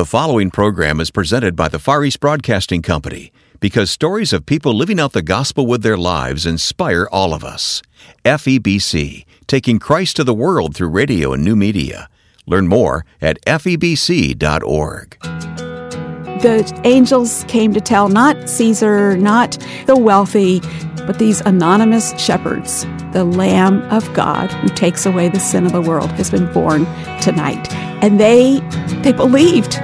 The following program is presented by the Far East Broadcasting Company because stories of people living out the gospel with their lives inspire all of us. FEBC, taking Christ to the world through radio and new media. Learn more at febc.org. The angels came to tell not Caesar, not the wealthy, but these anonymous shepherds. The Lamb of God who takes away the sin of the world has been born tonight. And they they believed.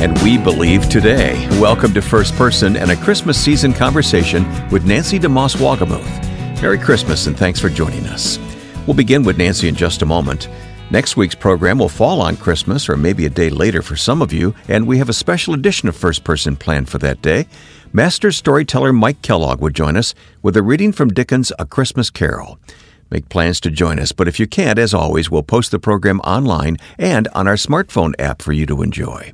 And we believe today. Welcome to First Person and a Christmas season conversation with Nancy DeMoss Wolgemuth. Merry Christmas and thanks for joining us. We'll begin with Nancy in just a moment. Next week's program will fall on Christmas or maybe a day later for some of you, and we have a special edition of First Person planned for that day. Master storyteller Mike Kellogg would join us with a reading from Dickens' A Christmas Carol. Make plans to join us, but if you can't, as always, we'll post the program online and on our smartphone app for you to enjoy.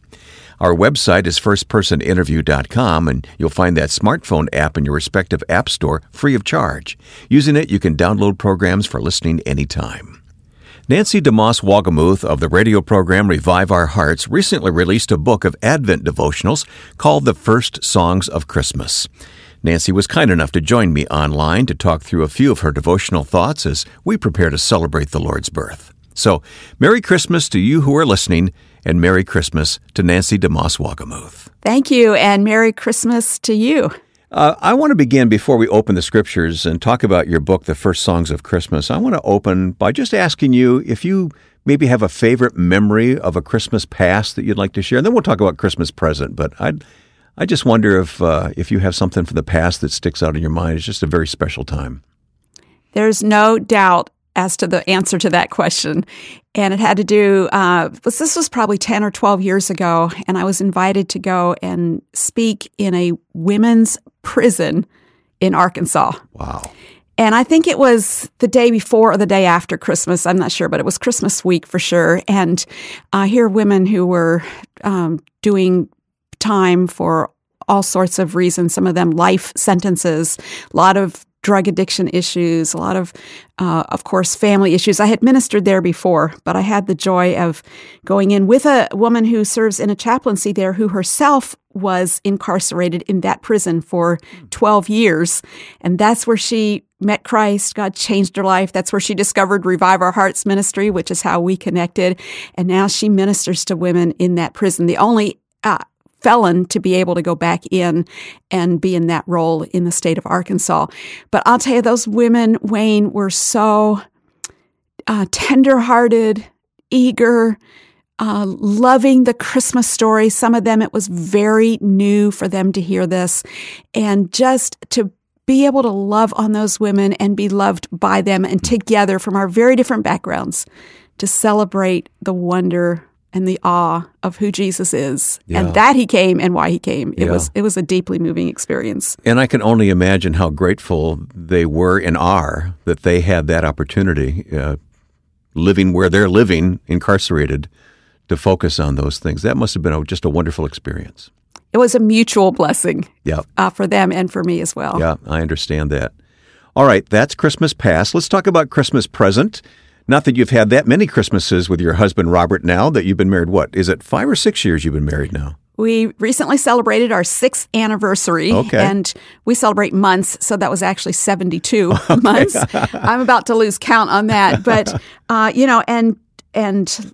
Our website is firstpersoninterview.com, and you'll find that smartphone app in your respective app store free of charge. Using it, you can download programs for listening anytime. Nancy DeMoss Wolgemuth of the radio program Revive Our Hearts recently released a book of Advent devotionals called The First Songs of Christmas. Nancy was kind enough to join me online to talk through a few of her devotional thoughts as we prepare to celebrate the Lord's birth. So, Merry Christmas to you who are listening, and Merry Christmas to Nancy DeMoss Wolgemuth. Thank you, and Merry Christmas to you. Uh, I want to begin before we open the scriptures and talk about your book, The First Songs of Christmas. I want to open by just asking you if you maybe have a favorite memory of a Christmas past that you'd like to share. And then we'll talk about Christmas present. But I, I just wonder if uh, if you have something from the past that sticks out in your mind. It's just a very special time. There's no doubt as to the answer to that question. And it had to do, uh, this was probably 10 or 12 years ago, and I was invited to go and speak in a women's prison in Arkansas. Wow. And I think it was the day before or the day after Christmas. I'm not sure, but it was Christmas week for sure. And I hear women who were um, doing time for all sorts of reasons, some of them life sentences, a lot of drug addiction issues, a lot of, uh, of course, family issues. I had ministered there before, but I had the joy of going in with a woman who serves in a chaplaincy there who herself was incarcerated in that prison for 12 years. And that's where she met Christ. God changed her life. That's where she discovered Revive Our Hearts ministry, which is how we connected. And now she ministers to women in that prison. The only uh, felon to be able to go back in and be in that role in the state of Arkansas. But I'll tell you, those women, Wayne, were so uh, tenderhearted, eager, uh, loving the Christmas story. Some of them, it was very new for them to hear this. And just to be able to love on those women and be loved by them and together from our very different backgrounds to celebrate the wonder and the awe of who Jesus is Yeah. and that he came and why he came. It Yeah. was it was a deeply moving experience. And I can only imagine how grateful they were and are that they had that opportunity, uh, living where they're living, incarcerated, to focus on those things. That must have been a, just a wonderful experience. It was a mutual blessing Yeah, uh, for them and for me as well. yeah, I understand that. All right, that's Christmas past. Let's talk about Christmas present. Not that you've had that many Christmases with your husband Robert now that you've been married. What is it? Five or six years you've been married now? We recently celebrated our sixth anniversary, Okay. and we celebrate months, so that was actually seventy-two months. I'm about to lose count on that, but uh, you know, and and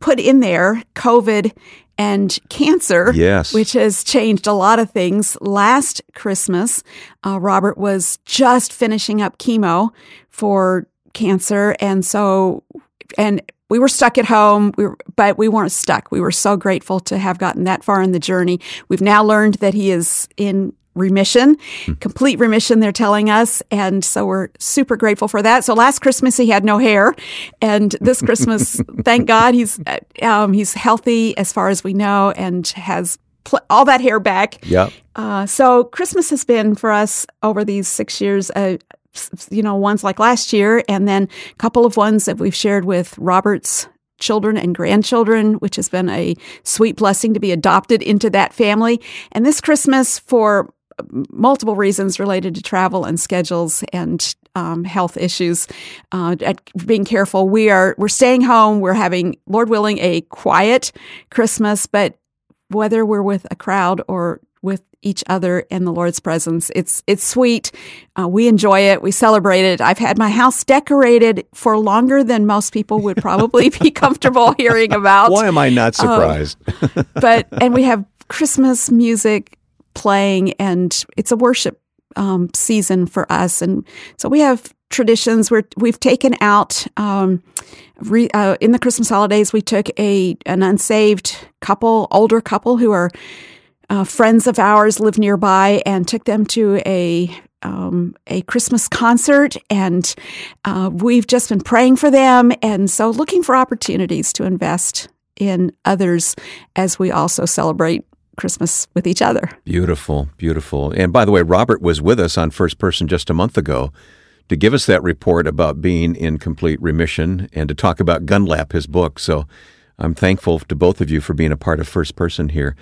put in there COVID and cancer, Yes. which has changed a lot of things. Last Christmas, uh, Robert was just finishing up chemo for cancer, and so and we were stuck at home, we were, but we weren't stuck. We were so grateful to have gotten that far in the journey. We've now learned that he is in remission, complete remission, they're telling us. And so we're super grateful for that. So last Christmas, he had no hair. And this Christmas, thank God, he's, um, he's healthy as far as we know and has pl- all that hair back. Yeah. Uh, so Christmas has been for us over these six years, s- you know, ones like last year, and then a couple of ones that we've shared with Robert's children and grandchildren, which has been a sweet blessing to be adopted into that family. And this Christmas for multiple reasons related to travel and schedules and um, health issues. Uh, at being careful, we are we're staying home. We're having, Lord willing, a quiet Christmas. But whether we're with a crowd or with each other in the Lord's presence. It's it's sweet. Uh, we enjoy it. We celebrate it. I've had my house decorated for longer than most people would probably be comfortable hearing about. Why am I not um, surprised? Um, but and we have Christmas music playing, and it's a worship um, season for us. And so we have traditions where we've taken out um, re, uh, in the Christmas holidays. We took a an unsaved couple, older couple who are uh, friends of ours live nearby and took them to a um, a Christmas concert, and uh, we've just been praying for them, and so looking for opportunities to invest in others as we also celebrate Christmas with each other. Beautiful, beautiful. And by the way, Robert was with us on First Person just a month ago to give us that report about being in complete remission and to talk about Gun Lap, his book. So I'm thankful to both of you for being a part of First Person here.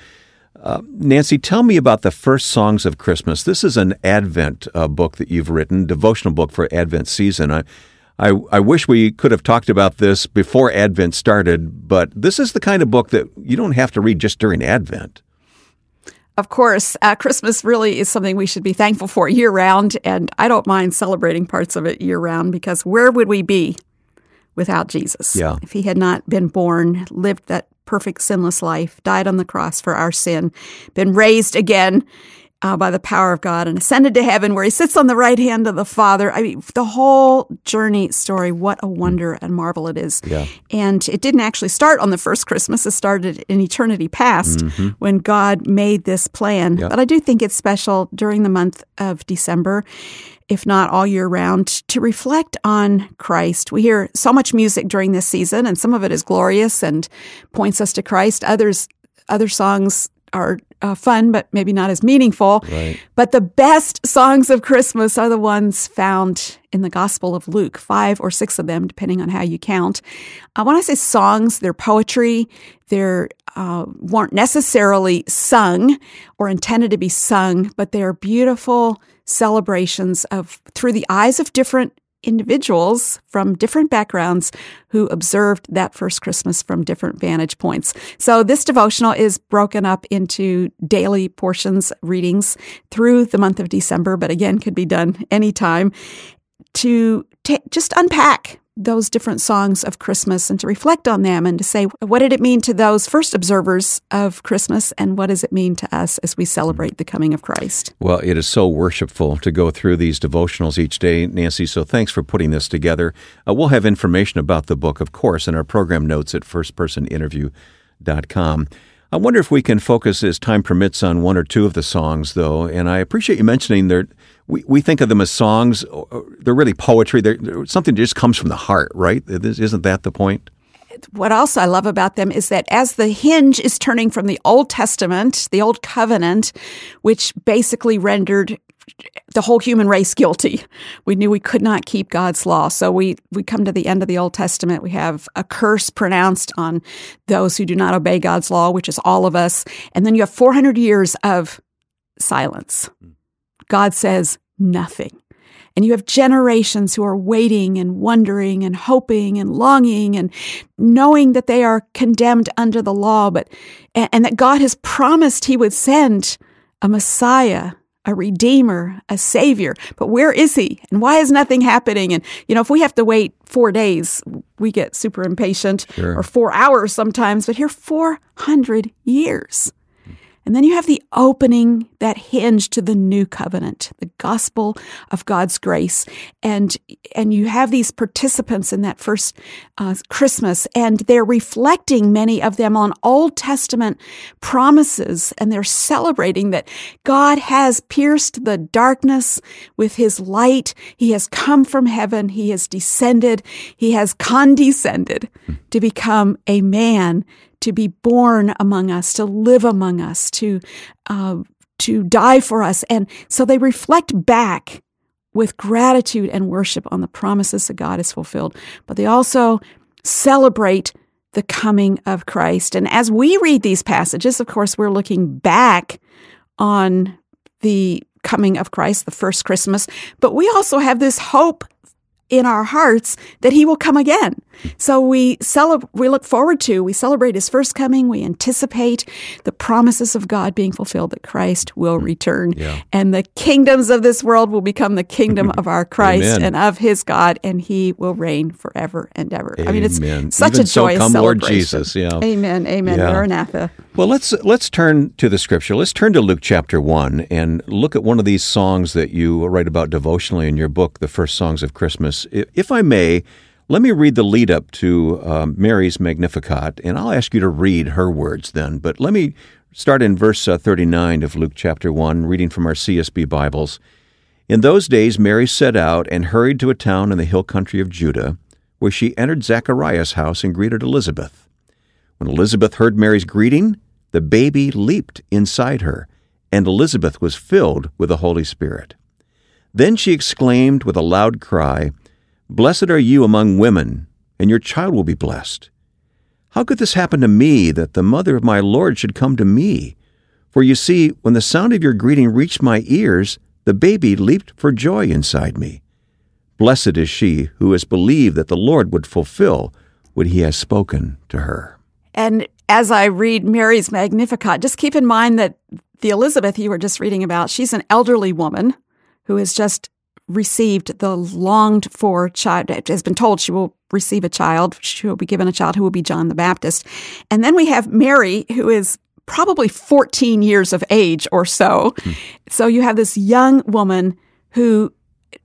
Uh, Nancy, tell me about the first songs of Christmas. This is an Advent uh, book that you've written, devotional book for Advent season. I, I, I wish we could have talked about this before Advent started, but this is the kind of book that you don't have to read just during Advent. Of course, uh, Christmas really is something we should be thankful for year round, and I don't mind celebrating parts of it year round because where would we be without Jesus? Yeah. If he had not been born, lived that perfect sinless life, died on the cross for our sin, been raised again uh, by the power of God, and ascended to heaven where he sits on the right hand of the Father. I mean, the whole journey story, what a wonder and marvel it is. Yeah. And it didn't actually start on the first Christmas, it started in eternity past mm-hmm. when God made this plan. But I do think it's special during the month of December if not all year round, to reflect on Christ. We hear so much music during this season, and some of it is glorious and points us to Christ. Others, other songs are uh, fun, but maybe not as meaningful. Right. But the best songs of Christmas are the ones found in the Gospel of Luke, five or six of them, depending on how you count. Uh, when I say songs, they're poetry. They're uh, weren't necessarily sung or intended to be sung, but they are beautiful celebrations of through the eyes of different individuals from different backgrounds who observed that first Christmas from different vantage points. So this devotional is broken up into daily portions, readings through the month of December, but again, could be done anytime to t- just unpack those different songs of Christmas and to reflect on them and to say, what did it mean to those first observers of Christmas and what does it mean to us as we celebrate the coming of Christ? Well, it is so worshipful to go through these devotionals each day, Nancy. So thanks for putting this together. Uh, we'll have information about the book, of course, in our program notes at firstpersoninterview.com. I wonder if we can focus as time permits on one or two of the songs, though. And I appreciate you mentioning that we, we think of them as songs. They're really poetry. They're, they're something that just comes from the heart, right? Isn't that the point? What else I love about them is that as the hinge is turning from the Old Testament, the Old Covenant, which basically rendered the whole human race guilty. We knew we could not keep God's law. So we, we come to the end of the Old Testament. We have a curse pronounced on those who do not obey God's law, which is all of us. And then you have 400 years of silence. Hmm. God says nothing. And you have generations who are waiting and wondering and hoping and longing and knowing that they are condemned under the law, but and that God has promised he would send a Messiah a redeemer, a savior. But where is he? And why is nothing happening? And, you know, if we have to wait four days, we get super impatient sure. or four hours sometimes, but here 400 years. And then you have the opening, that hinge to the new covenant, the gospel of God's grace. And, and you have these participants in that first uh, Christmas, and they're reflecting many of them on Old Testament promises, and they're celebrating that God has pierced the darkness with his light. He has come from heaven. He has descended. He has condescended to become a man to be born among us, to live among us, to uh, to die for us, and so they reflect back with gratitude and worship on the promises that God has fulfilled. But they also celebrate the coming of Christ. And as we read these passages, of course, we're looking back on the coming of Christ, the first Christmas, but we also have this hope in our hearts that he will come again. So we celebrate, we look forward to, we celebrate his first coming. We anticipate the promises of God being fulfilled that Christ will return Yeah. and the kingdoms of this world will become the kingdom of our Christ Amen. and of his God and he will reign forever and ever. I mean, Amen. it's such Even a so joyous come, Lord. Jesus. Yeah. Amen. Amen. Yeah. Maranatha. Well, let's let's turn to the scripture. Let's turn to Luke chapter 1 and look at one of these songs that you write about devotionally in your book, The First Songs of Christmas. If I may, let me read the lead up to um, Mary's Magnificat, and I'll ask you to read her words then. But let me start in verse uh, 39 of Luke chapter 1, reading from our CSB Bibles. In those days, Mary set out and hurried to a town in the hill country of Judah, where she entered Zachariah's house and greeted Elizabeth. When Elizabeth heard Mary's greeting, the baby leaped inside her, and Elizabeth was filled with the Holy Spirit. Then she exclaimed with a loud cry, Blessed are you among women, and your child will be blessed. How could this happen to me, that the mother of my Lord should come to me? For you see, when the sound of your greeting reached my ears, the baby leaped for joy inside me. Blessed is she who has believed that the Lord would fulfill what he has spoken to her. And as I read Mary's Magnificat, just keep in mind that the Elizabeth you were just reading about, she's an elderly woman who has just received the longed for child, has been told she will receive a child. She will be given a child who will be John the Baptist. And then we have Mary, who is probably 14 years of age or so. Hmm. So you have this young woman who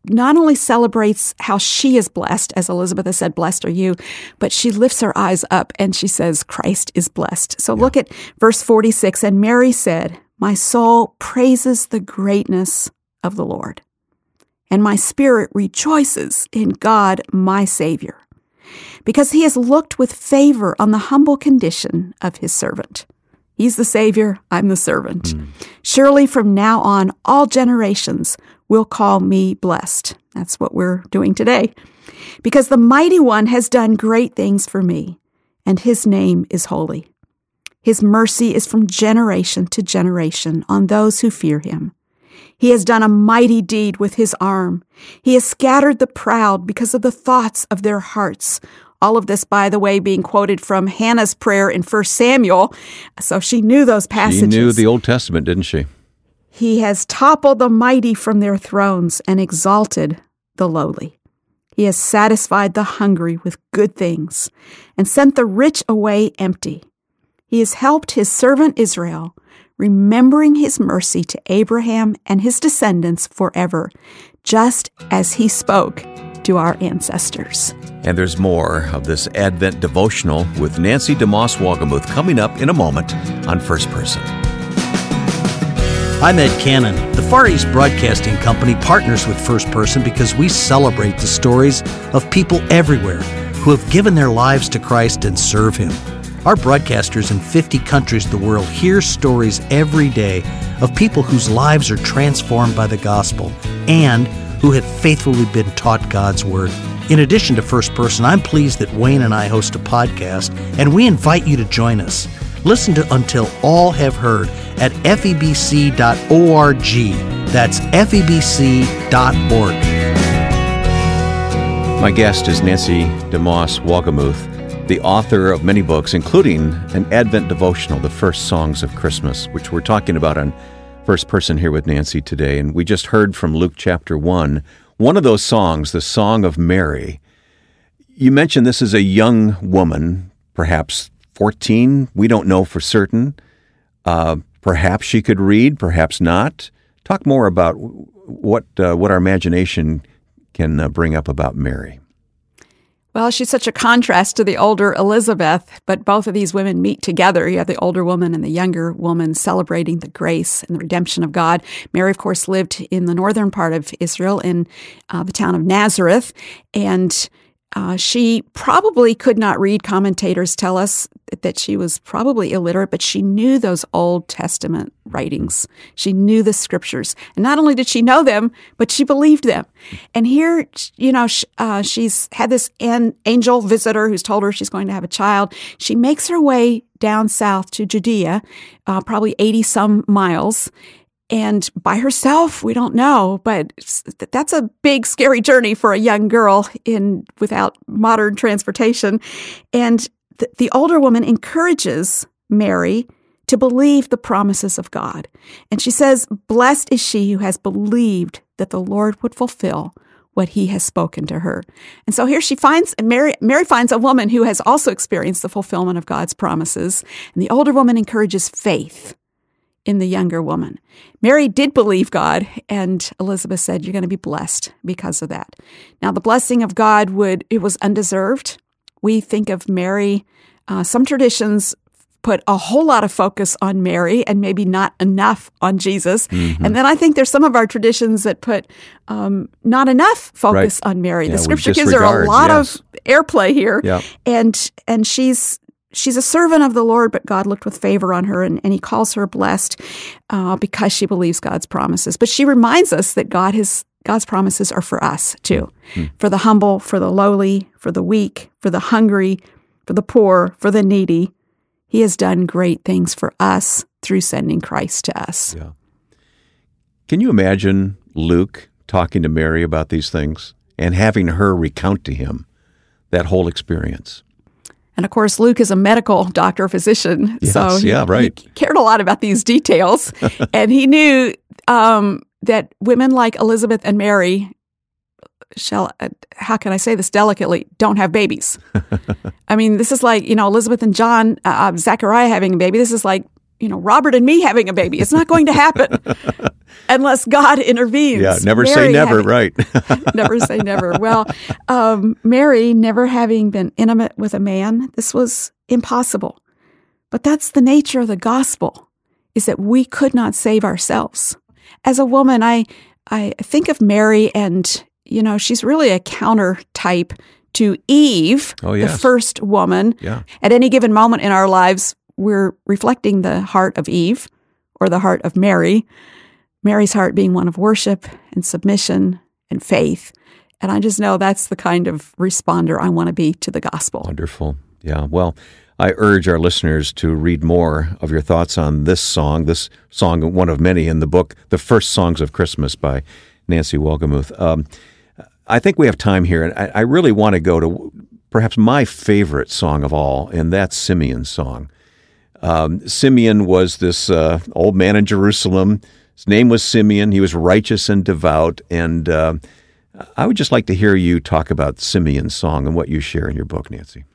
not only celebrates how she is blessed, as Elizabeth has said, blessed are you, but she lifts her eyes up and she says, Christ is blessed. So look at verse 46. And Mary said, My soul praises the greatness of the Lord, and my spirit rejoices in God, my Savior, because he has looked with favor on the humble condition of his servant. He's the Savior, I'm the servant. Hmm. Surely from now on, all generations will call me blessed. That's what we're doing today. Because the Mighty One has done great things for me, and his name is holy. His mercy is from generation to generation on those who fear him. He has done a mighty deed with his arm. He has scattered the proud because of the thoughts of their hearts. All of this, by the way, being quoted from Hannah's prayer in 1 Samuel. So she knew those passages. She knew the Old Testament, didn't she? He has toppled the mighty from their thrones and exalted the lowly. He has satisfied the hungry with good things and sent the rich away empty. He has helped his servant Israel, remembering his mercy to Abraham and his descendants forever, just as he spoke to our ancestors. And there's more of this Advent devotional with Nancy DeMoss Wolgemuth coming up in a moment on First Person. I'm Ed Cannon. The Far East Broadcasting Company partners with First Person because we celebrate the stories of people everywhere who have given their lives to Christ and serve Him. Our broadcasters in 50 countries of the world hear stories every day of people whose lives are transformed by the gospel and who have faithfully been taught God's Word. In addition to First Person, I'm pleased that Wayne and I host a podcast, and we invite you to join us. Listen to Until All Have Heard at febc.org. That's febc.org. My guest is Nancy DeMoss Wolgemuth, the author of many books, including an Advent devotional, The First Songs of Christmas, which we're talking about on First Person here with Nancy today. And we just heard from Luke chapter 1, one of those songs, the Song of Mary. You mentioned this is a young woman, perhaps 14. We don't know for certain. Uh, perhaps she could read, perhaps not. Talk more about what uh, what our imagination can uh, bring up about Mary. Well, she's such a contrast to the older Elizabeth, but both of these women meet together. You have the older woman and the younger woman celebrating the grace and the redemption of God. Mary, of course, lived in the northern part of Israel in uh, the town of Nazareth, and uh, she probably could not read. Commentators tell us that she was probably illiterate, but she knew those Old Testament writings. She knew the scriptures. And not only did she know them, but she believed them. And here, you know, uh, she's had this an- angel visitor who's told her she's going to have a child. She makes her way down south to Judea, uh, probably 80 some miles. And by herself, we don't know, but that's a big, scary journey for a young girl in without modern transportation. And the, the older woman encourages Mary to believe the promises of God. And she says, Blessed is she who has believed that the Lord would fulfill what he has spoken to her. And so here she finds Mary Mary finds a woman who has also experienced the fulfillment of God's promises. And the older woman encourages faith in the younger woman. Mary did believe God, and Elizabeth said, You're going to be blessed because of that. Now, the blessing of God would, it was undeserved. We think of Mary, uh, some traditions put a whole lot of focus on Mary and maybe not enough on Jesus. Mm-hmm. And then I think there's some of our traditions that put um, not enough focus right. on Mary. Yeah, the scripture gives her a lot yes. of airplay here. Yeah. And and she's she's a servant of the Lord, but God looked with favor on her and, and he calls her blessed uh, because she believes God's promises. But she reminds us that God has God's promises are for us too. Mm-hmm. For the humble, for the lowly, for the weak, for the hungry, for the poor, for the needy. He has done great things for us through sending Christ to us. Yeah. Can you imagine Luke talking to Mary about these things and having her recount to him that whole experience? And of course, Luke is a medical doctor, physician. Yes, so he, yeah, right. he cared a lot about these details. and he knew um, that women like Elizabeth and Mary shall uh, how can I say this delicately don't have babies. I mean, this is like you know Elizabeth and John, uh, uh, Zachariah having a baby. This is like you know Robert and me having a baby. It's not going to happen unless God intervenes. Yeah, never Mary say never, having, right? never say never. Well, um, Mary never having been intimate with a man, this was impossible. But that's the nature of the gospel, is that we could not save ourselves. As a woman, I I think of Mary and you know, she's really a counter type to Eve, oh, yes. the first woman. Yeah. At any given moment in our lives, we're reflecting the heart of Eve or the heart of Mary. Mary's heart being one of worship and submission and faith. And I just know that's the kind of responder I want to be to the gospel. Wonderful. Yeah. Well, I urge our listeners to read more of your thoughts on this song, this song, one of many in the book, The First Songs of Christmas by Nancy Wolgemuth. Um, I think we have time here, and I, I really want to go to perhaps my favorite song of all, and that's Simeon's song. Um, Simeon was this uh, old man in Jerusalem. His name was Simeon. He was righteous and devout. And uh, I would just like to hear you talk about Simeon's song and what you share in your book, Nancy.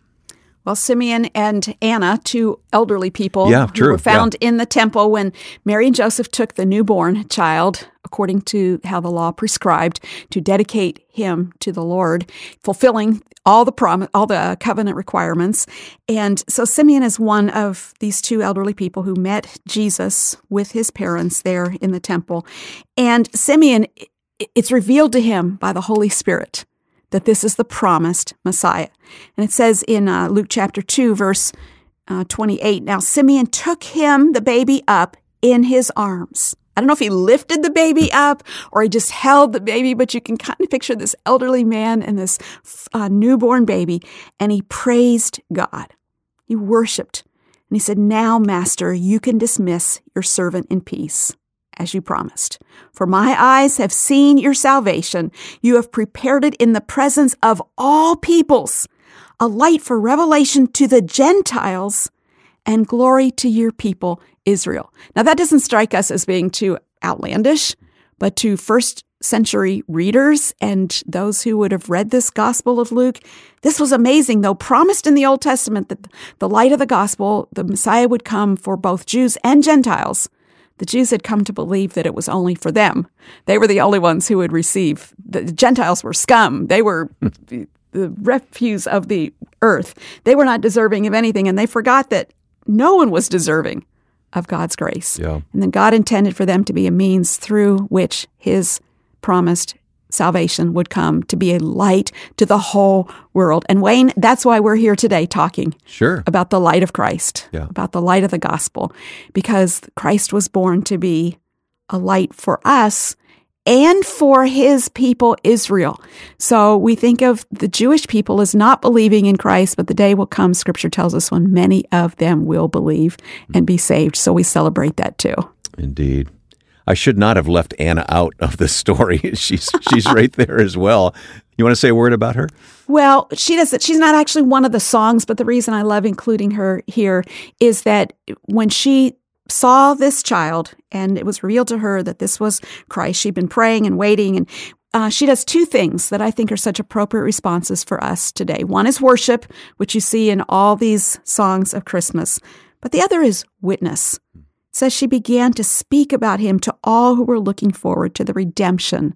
Well, Simeon and Anna, two elderly people yeah, who true. were found yeah. in the temple when Mary and Joseph took the newborn child, according to how the law prescribed, to dedicate him to the Lord, fulfilling all the prom- all the covenant requirements. And so Simeon is one of these two elderly people who met Jesus with his parents there in the temple. And Simeon, it's revealed to him by the Holy Spirit that this is the promised Messiah. And it says in uh, Luke chapter 2, verse uh, 28 Now Simeon took him, the baby, up in his arms. I don't know if he lifted the baby up or he just held the baby, but you can kind of picture this elderly man and this uh, newborn baby, and he praised God. He worshiped. And he said, Now, Master, you can dismiss your servant in peace as you promised. For my eyes have seen your salvation. You have prepared it in the presence of all peoples, a light for revelation to the Gentiles and glory to your people, Israel. Now, that doesn't strike us as being too outlandish, but to first century readers and those who would have read this Gospel of Luke, this was amazing, though promised in the Old Testament that the light of the gospel, the Messiah would come for both Jews and Gentiles. The Jews had come to believe that it was only for them. They were the only ones who would receive. The Gentiles were scum. They were the refuse of the earth. They were not deserving of anything, and they forgot that no one was deserving of God's grace. Yeah. And then God intended for them to be a means through which his promised salvation would come to be a light to the whole world. And Wayne, that's why we're here today talking sure. about the light of Christ, yeah. about the light of the gospel, because Christ was born to be a light for us and for his people Israel. So we think of the Jewish people as not believing in Christ, but the day will come, scripture tells us, when many of them will believe and be saved. So we celebrate that too. Indeed. I should not have left Anna out of the story. she's she's right there as well. You want to say a word about her? Well, she does. She's not actually one of the songs, but the reason I love including her here is that when she saw this child and it was revealed to her that this was Christ, she'd been praying and waiting, and uh, she does two things that I think are such appropriate responses for us today. One is worship, which you see in all these songs of Christmas, but the other is witness. Says she began to speak about him to all who were looking forward to the redemption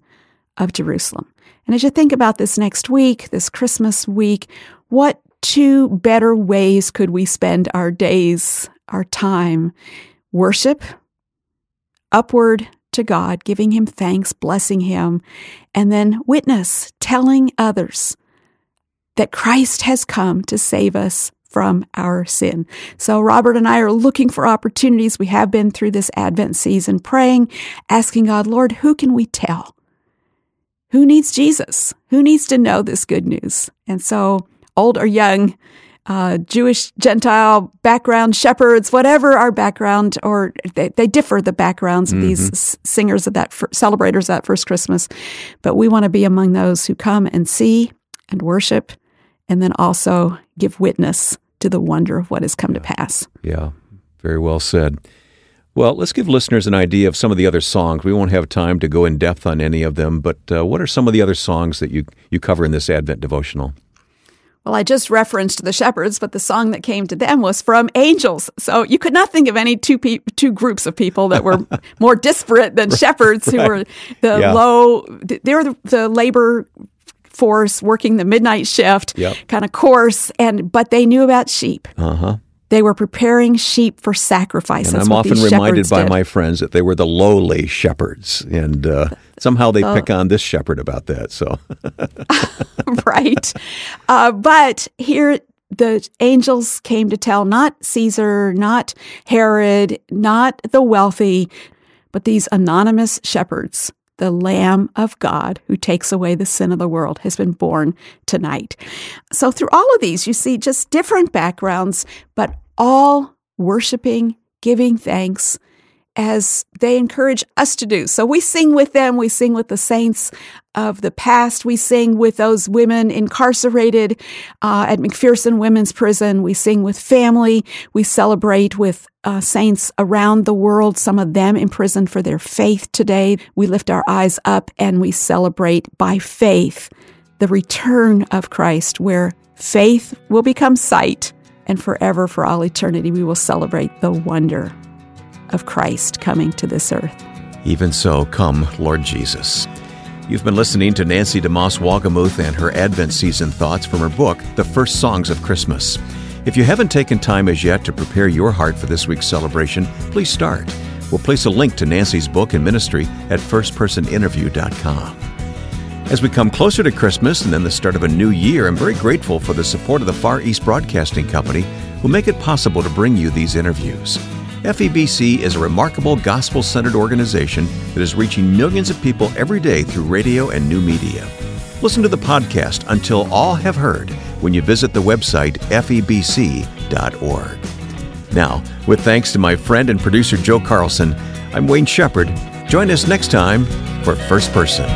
of Jerusalem. And as you think about this next week, this Christmas week, what two better ways could we spend our days, our time? Worship, upward to God, giving Him thanks, blessing Him, and then witness, telling others that Christ has come to save us from our sin. So, Robert and I are looking for opportunities. We have been through this Advent season praying, asking God, Lord, who can we tell? Who needs Jesus? Who needs to know this good news? And so, old or young, uh, Jewish, Gentile background, shepherds, whatever our background, or they, they differ the backgrounds of mm-hmm. these singers of that, celebrators that first Christmas. But we want to be among those who come and see and worship and then also give witness to the wonder of what has come to pass. Yeah, very well said. Well, let's give listeners an idea of some of the other songs. We won't have time to go in depth on any of them, but uh, what are some of the other songs that you, you cover in this Advent devotional? Well, I just referenced the shepherds, but the song that came to them was from angels. So you could not think of any two pe- two groups of people that were more disparate than shepherds, who were the yeah. low. They were the, the labor force working the midnight shift yep. kind of course, and but they knew about sheep. Uh huh. They were preparing sheep for sacrifice. And That's I'm often reminded by did. my friends that they were the lowly shepherds, and uh, somehow they pick on this shepherd about that. So, right. Uh, but here, the angels came to tell not Caesar, not Herod, not the wealthy, but these anonymous shepherds. The Lamb of God who takes away the sin of the world has been born tonight. So, through all of these, you see just different backgrounds, but all worshiping, giving thanks as they encourage us to do. So we sing with them, we sing with the saints of the past, we sing with those women incarcerated uh, at McPherson Women's Prison, we sing with family, we celebrate with uh, saints around the world, some of them imprisoned for their faith today. We lift our eyes up and we celebrate by faith the return of Christ, where faith will become sight and forever, for all eternity, we will celebrate the wonder of Christ coming to this earth. Even so, come, Lord Jesus. You've been listening to Nancy DeMoss Wolgemuth and her Advent season thoughts from her book, The First Songs of Christmas. If you haven't taken time as yet to prepare your heart for this week's celebration, please start. We'll place a link to Nancy's book and ministry at firstpersoninterview.com. As we come closer to Christmas and then the start of a new year, I'm very grateful for the support of the Far East Broadcasting Company, who make it possible to bring you these interviews. FEBC is a remarkable gospel centered organization that is reaching millions of people every day through radio and new media. Listen to the podcast Until All Have Heard when you visit the website febc.org. Now, with thanks to my friend and producer Joe Carlson, I'm Wayne Shepherd. Join us next time for First Person.